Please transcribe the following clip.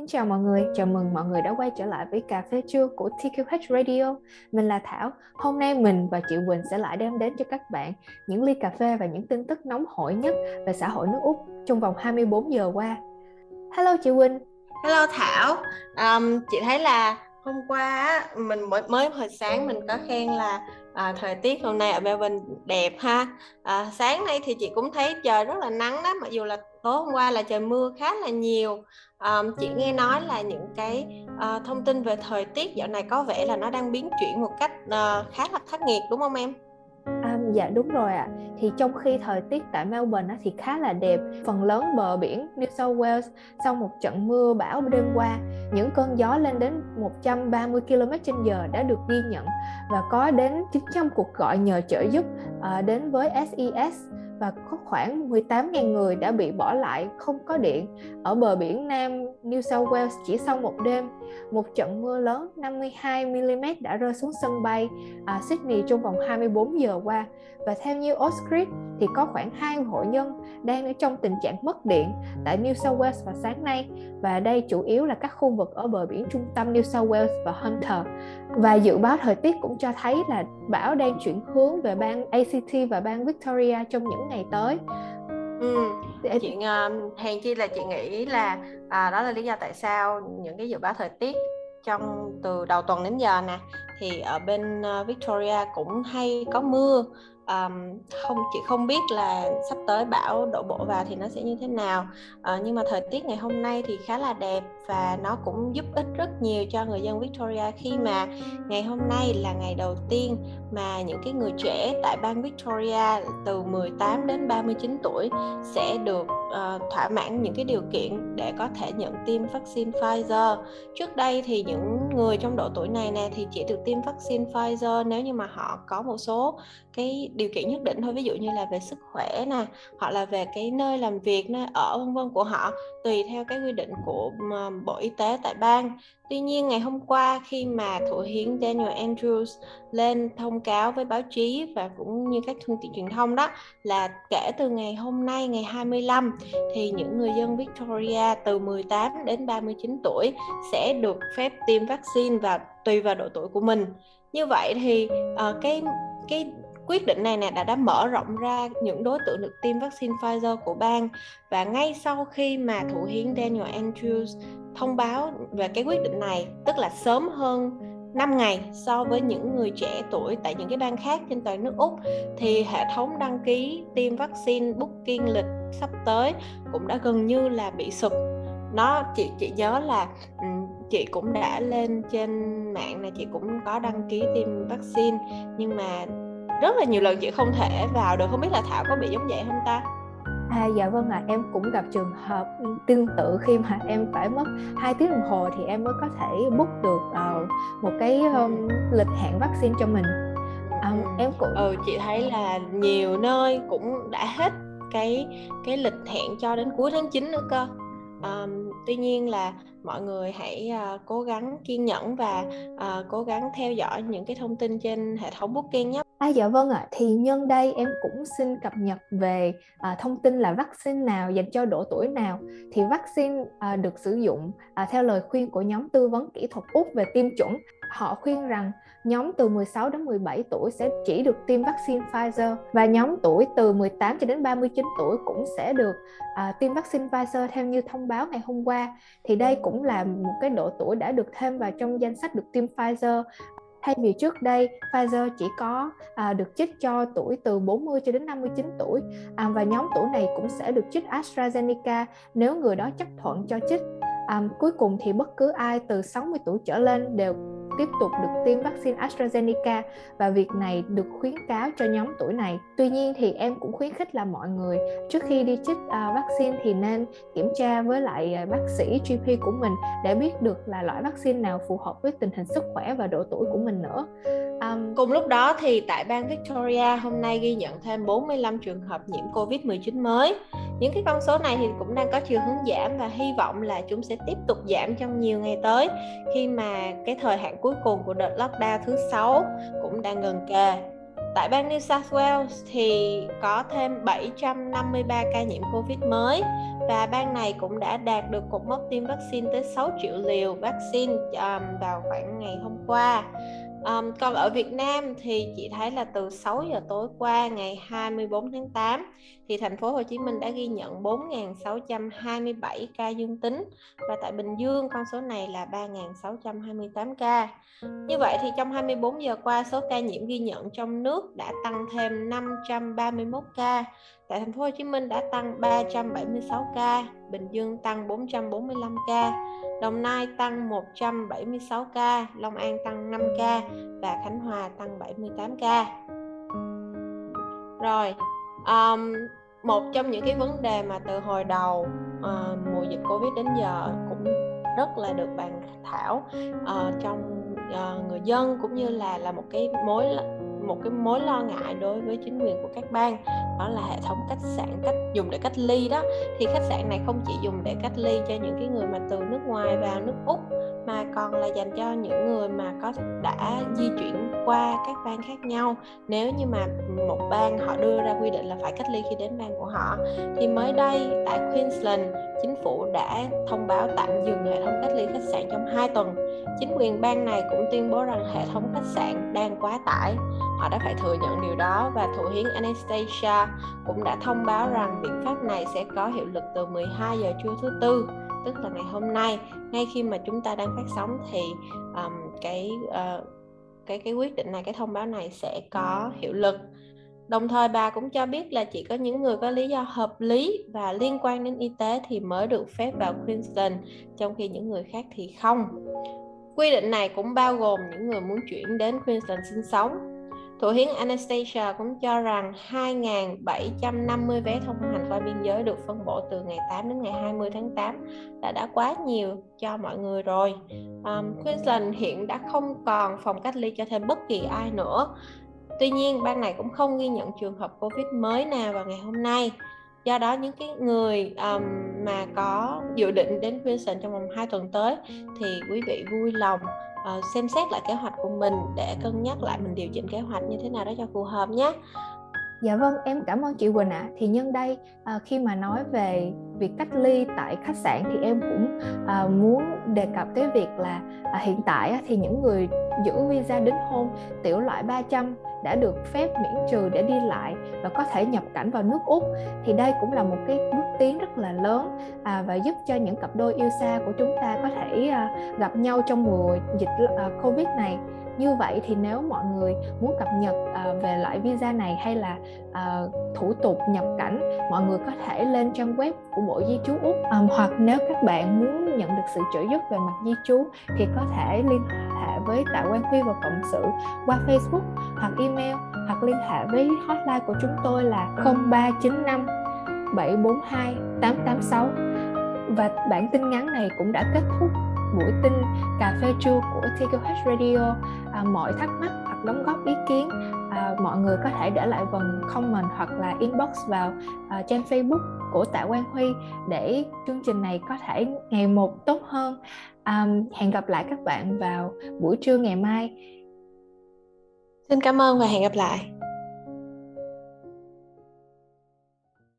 Xin chào mọi người, chào mừng mọi người đã quay trở lại với cà phê trưa của TQH Radio. Mình là Thảo. Hôm nay mình và chị Quỳnh sẽ lại đem đến cho các bạn những ly cà phê và những tin tức nóng hổi nhất về xã hội nước Úc trong vòng 24 giờ qua. Hello chị Quỳnh. Hello Thảo. Um, chị thấy là hôm qua mình mới mới hồi sáng mình có khen là à, thời tiết hôm nay ở Melbourne đẹp ha. À, sáng nay thì chị cũng thấy trời rất là nắng đó mặc dù là tối hôm qua là trời mưa khá là nhiều. À, chị nghe nói là những cái à, thông tin về thời tiết dạo này có vẻ là nó đang biến chuyển một cách à, khá là khắc nghiệt đúng không em? Dạ đúng rồi ạ. À. Thì trong khi thời tiết tại Melbourne á, thì khá là đẹp, phần lớn bờ biển New South Wales sau một trận mưa bão đêm qua, những cơn gió lên đến 130 km/h đã được ghi nhận và có đến 900 cuộc gọi nhờ trợ giúp ờ, đến với SES và có khoảng 18.000 người đã bị bỏ lại không có điện ở bờ biển Nam New South Wales chỉ sau một đêm. Một trận mưa lớn 52 mm đã rơi xuống sân bay à, Sydney trong vòng 24 giờ qua. Và theo như Oscrit thì có khoảng hai hộ nhân đang ở trong tình trạng mất điện tại New South Wales vào sáng nay. Và đây chủ yếu là các khu vực ở bờ biển trung tâm New South Wales và Hunter. Và dự báo thời tiết cũng cho thấy là bão đang chuyển hướng về bang ACT và bang Victoria trong những ngày tới. Ừ. chị uh, hèn chi là chị nghĩ là à, đó là lý do tại sao những cái dự báo thời tiết trong từ đầu tuần đến giờ nè thì ở bên uh, Victoria cũng hay có mưa um, không chị không biết là sắp tới bão đổ bộ vào thì nó sẽ như thế nào. Uh, nhưng mà thời tiết ngày hôm nay thì khá là đẹp và nó cũng giúp ích rất nhiều cho người dân Victoria khi mà ngày hôm nay là ngày đầu tiên mà những cái người trẻ tại bang Victoria từ 18 đến 39 tuổi sẽ được uh, thỏa mãn những cái điều kiện để có thể nhận tiêm vaccine Pfizer. Trước đây thì những người trong độ tuổi này nè thì chỉ được tiêm vaccine Pfizer nếu như mà họ có một số cái điều kiện nhất định thôi ví dụ như là về sức khỏe nè hoặc là về cái nơi làm việc nơi ở vân vân của họ tùy theo cái quy định của bộ y tế tại bang tuy nhiên ngày hôm qua khi mà thủ hiến Daniel Andrews lên thông cáo với báo chí và cũng như các phương tiện truyền thông đó là kể từ ngày hôm nay ngày 25 thì những người dân Victoria từ 18 đến 39 tuổi sẽ được phép tiêm vaccine và tùy vào độ tuổi của mình. Như vậy thì uh, cái cái quyết định này nè đã đã mở rộng ra những đối tượng được tiêm vaccine Pfizer của bang. Và ngay sau khi mà thủ hiến Daniel Andrews thông báo về cái quyết định này, tức là sớm hơn 5 ngày so với những người trẻ tuổi tại những cái bang khác trên toàn nước Úc, thì hệ thống đăng ký tiêm vaccine booking lịch sắp tới cũng đã gần như là bị sụp. Nó, chị chị nhớ là chị cũng đã lên trên mạng này, chị cũng có đăng ký tiêm vaccine, nhưng mà rất là nhiều lần chị không thể vào được. Không biết là thảo có bị giống vậy không ta? À, dạ vâng ạ, à, em cũng gặp trường hợp tương tự khi mà em phải mất 2 tiếng đồng hồ thì em mới có thể book được uh, một cái um, lịch hẹn vaccine cho mình. Um, em cũng ừ chị thấy là nhiều nơi cũng đã hết cái cái lịch hẹn cho đến cuối tháng 9 nữa cơ. Um, tuy nhiên là mọi người hãy uh, cố gắng kiên nhẫn và uh, cố gắng theo dõi những cái thông tin trên hệ thống booking nhé. À dạ vâng ạ, à, thì nhân đây em cũng xin cập nhật về à, thông tin là vaccine nào dành cho độ tuổi nào. Thì vaccine à, được sử dụng à, theo lời khuyên của nhóm tư vấn kỹ thuật Úc về tiêm chủng. Họ khuyên rằng nhóm từ 16 đến 17 tuổi sẽ chỉ được tiêm vaccine Pfizer và nhóm tuổi từ 18 cho đến 39 tuổi cũng sẽ được à, tiêm vaccine Pfizer theo như thông báo ngày hôm qua. Thì đây cũng là một cái độ tuổi đã được thêm vào trong danh sách được tiêm Pfizer Thay vì trước đây, Pfizer chỉ có à, được chích cho tuổi từ 40 cho đến 59 tuổi à, và nhóm tuổi này cũng sẽ được chích AstraZeneca nếu người đó chấp thuận cho chích. À, cuối cùng thì bất cứ ai từ 60 tuổi trở lên đều tiếp tục được tiêm vaccine AstraZeneca và việc này được khuyến cáo cho nhóm tuổi này. Tuy nhiên thì em cũng khuyến khích là mọi người trước khi đi chích uh, vaccine thì nên kiểm tra với lại uh, bác sĩ GP của mình để biết được là loại vaccine nào phù hợp với tình hình sức khỏe và độ tuổi của mình nữa. Um, Cùng lúc đó thì tại bang Victoria hôm nay ghi nhận thêm 45 trường hợp nhiễm Covid-19 mới. Những cái con số này thì cũng đang có chiều hướng giảm và hy vọng là chúng sẽ tiếp tục giảm trong nhiều ngày tới khi mà cái thời hạn cuối cùng của đợt lockdown thứ 6 cũng đang gần kề. Tại bang New South Wales thì có thêm 753 ca nhiễm Covid mới và bang này cũng đã đạt được cột mốc tiêm vaccine tới 6 triệu liều vaccine um, vào khoảng ngày hôm qua. Um, còn ở Việt Nam thì chị thấy là từ 6 giờ tối qua ngày 24 tháng 8 thì thành phố Hồ Chí Minh đã ghi nhận 4.627 ca dương tính và tại Bình Dương con số này là 3.628 ca. Như vậy thì trong 24 giờ qua số ca nhiễm ghi nhận trong nước đã tăng thêm 531 ca. Tại thành phố Hồ Chí Minh đã tăng 376 ca, Bình Dương tăng 445 ca, Đồng Nai tăng 176 ca, Long An tăng 5 ca và Khánh Hòa tăng 78 ca. Rồi, um, một trong những cái vấn đề mà từ hồi đầu uh, mùa dịch Covid đến giờ cũng rất là được bàn thảo uh, trong uh, người dân cũng như là là một cái mối một cái mối lo ngại đối với chính quyền của các bang, đó là hệ thống khách sạn cách dùng để cách ly đó. Thì khách sạn này không chỉ dùng để cách ly cho những cái người mà từ nước ngoài vào nước úc, mà còn là dành cho những người mà có đã di chuyển qua các bang khác nhau. Nếu như mà một bang họ đưa ra quy định là phải cách ly khi đến bang của họ, thì mới đây tại Queensland chính phủ đã thông báo tạm dừng hệ thống cách ly khách sạn trong 2 tuần. Chính quyền bang này cũng tuyên bố rằng hệ thống khách sạn đang quá tải. Họ đã phải thừa nhận điều đó và thủ hiến Anastasia cũng đã thông báo rằng biện pháp này sẽ có hiệu lực từ 12 giờ trưa thứ tư tức là ngày hôm nay. Ngay khi mà chúng ta đang phát sóng thì um, cái uh, cái cái quyết định này cái thông báo này sẽ có hiệu lực đồng thời bà cũng cho biết là chỉ có những người có lý do hợp lý và liên quan đến y tế thì mới được phép vào Queensland trong khi những người khác thì không quy định này cũng bao gồm những người muốn chuyển đến Queensland sinh sống Thủ hiến Anastasia cũng cho rằng 2.750 vé thông hành qua biên giới được phân bổ từ ngày 8 đến ngày 20 tháng 8 là đã quá nhiều cho mọi người rồi. Um, Queensland hiện đã không còn phòng cách ly cho thêm bất kỳ ai nữa. Tuy nhiên, bang này cũng không ghi nhận trường hợp Covid mới nào vào ngày hôm nay. Do đó, những cái người um, mà có dự định đến Queensland trong vòng 2 tuần tới thì quý vị vui lòng uh, xem xét lại kế hoạch của mình để cân nhắc lại mình điều chỉnh kế hoạch như thế nào đó cho phù hợp nhé Dạ vâng, em cảm ơn chị Quỳnh ạ. À. Thì nhân đây à, khi mà nói về việc cách ly tại khách sạn thì em cũng à, muốn đề cập tới việc là à, hiện tại thì những người giữ visa đính hôn tiểu loại 300 đã được phép miễn trừ để đi lại và có thể nhập cảnh vào nước Úc thì đây cũng là một cái bước tiến rất là lớn à, và giúp cho những cặp đôi yêu xa của chúng ta có thể à, gặp nhau trong mùa dịch à, Covid này. Như vậy thì nếu mọi người muốn cập nhật uh, về loại visa này hay là uh, thủ tục nhập cảnh mọi người có thể lên trang web của bộ di trú. Úc um, hoặc nếu các bạn muốn nhận được sự trợ giúp về mặt di trú thì có thể liên hệ với tạ quan Huy và cộng sự qua facebook hoặc email hoặc liên hệ với hotline của chúng tôi là 0395 742 886 và bản tin ngắn này cũng đã kết thúc buổi tin cà phê trưa của TKH Radio. À, mọi thắc mắc đóng góp ý kiến à, mọi người có thể để lại phần comment hoặc là inbox vào à, trang Facebook của Tạ Quang Huy để chương trình này có thể ngày một tốt hơn. À, hẹn gặp lại các bạn vào buổi trưa ngày mai. Xin cảm ơn và hẹn gặp lại.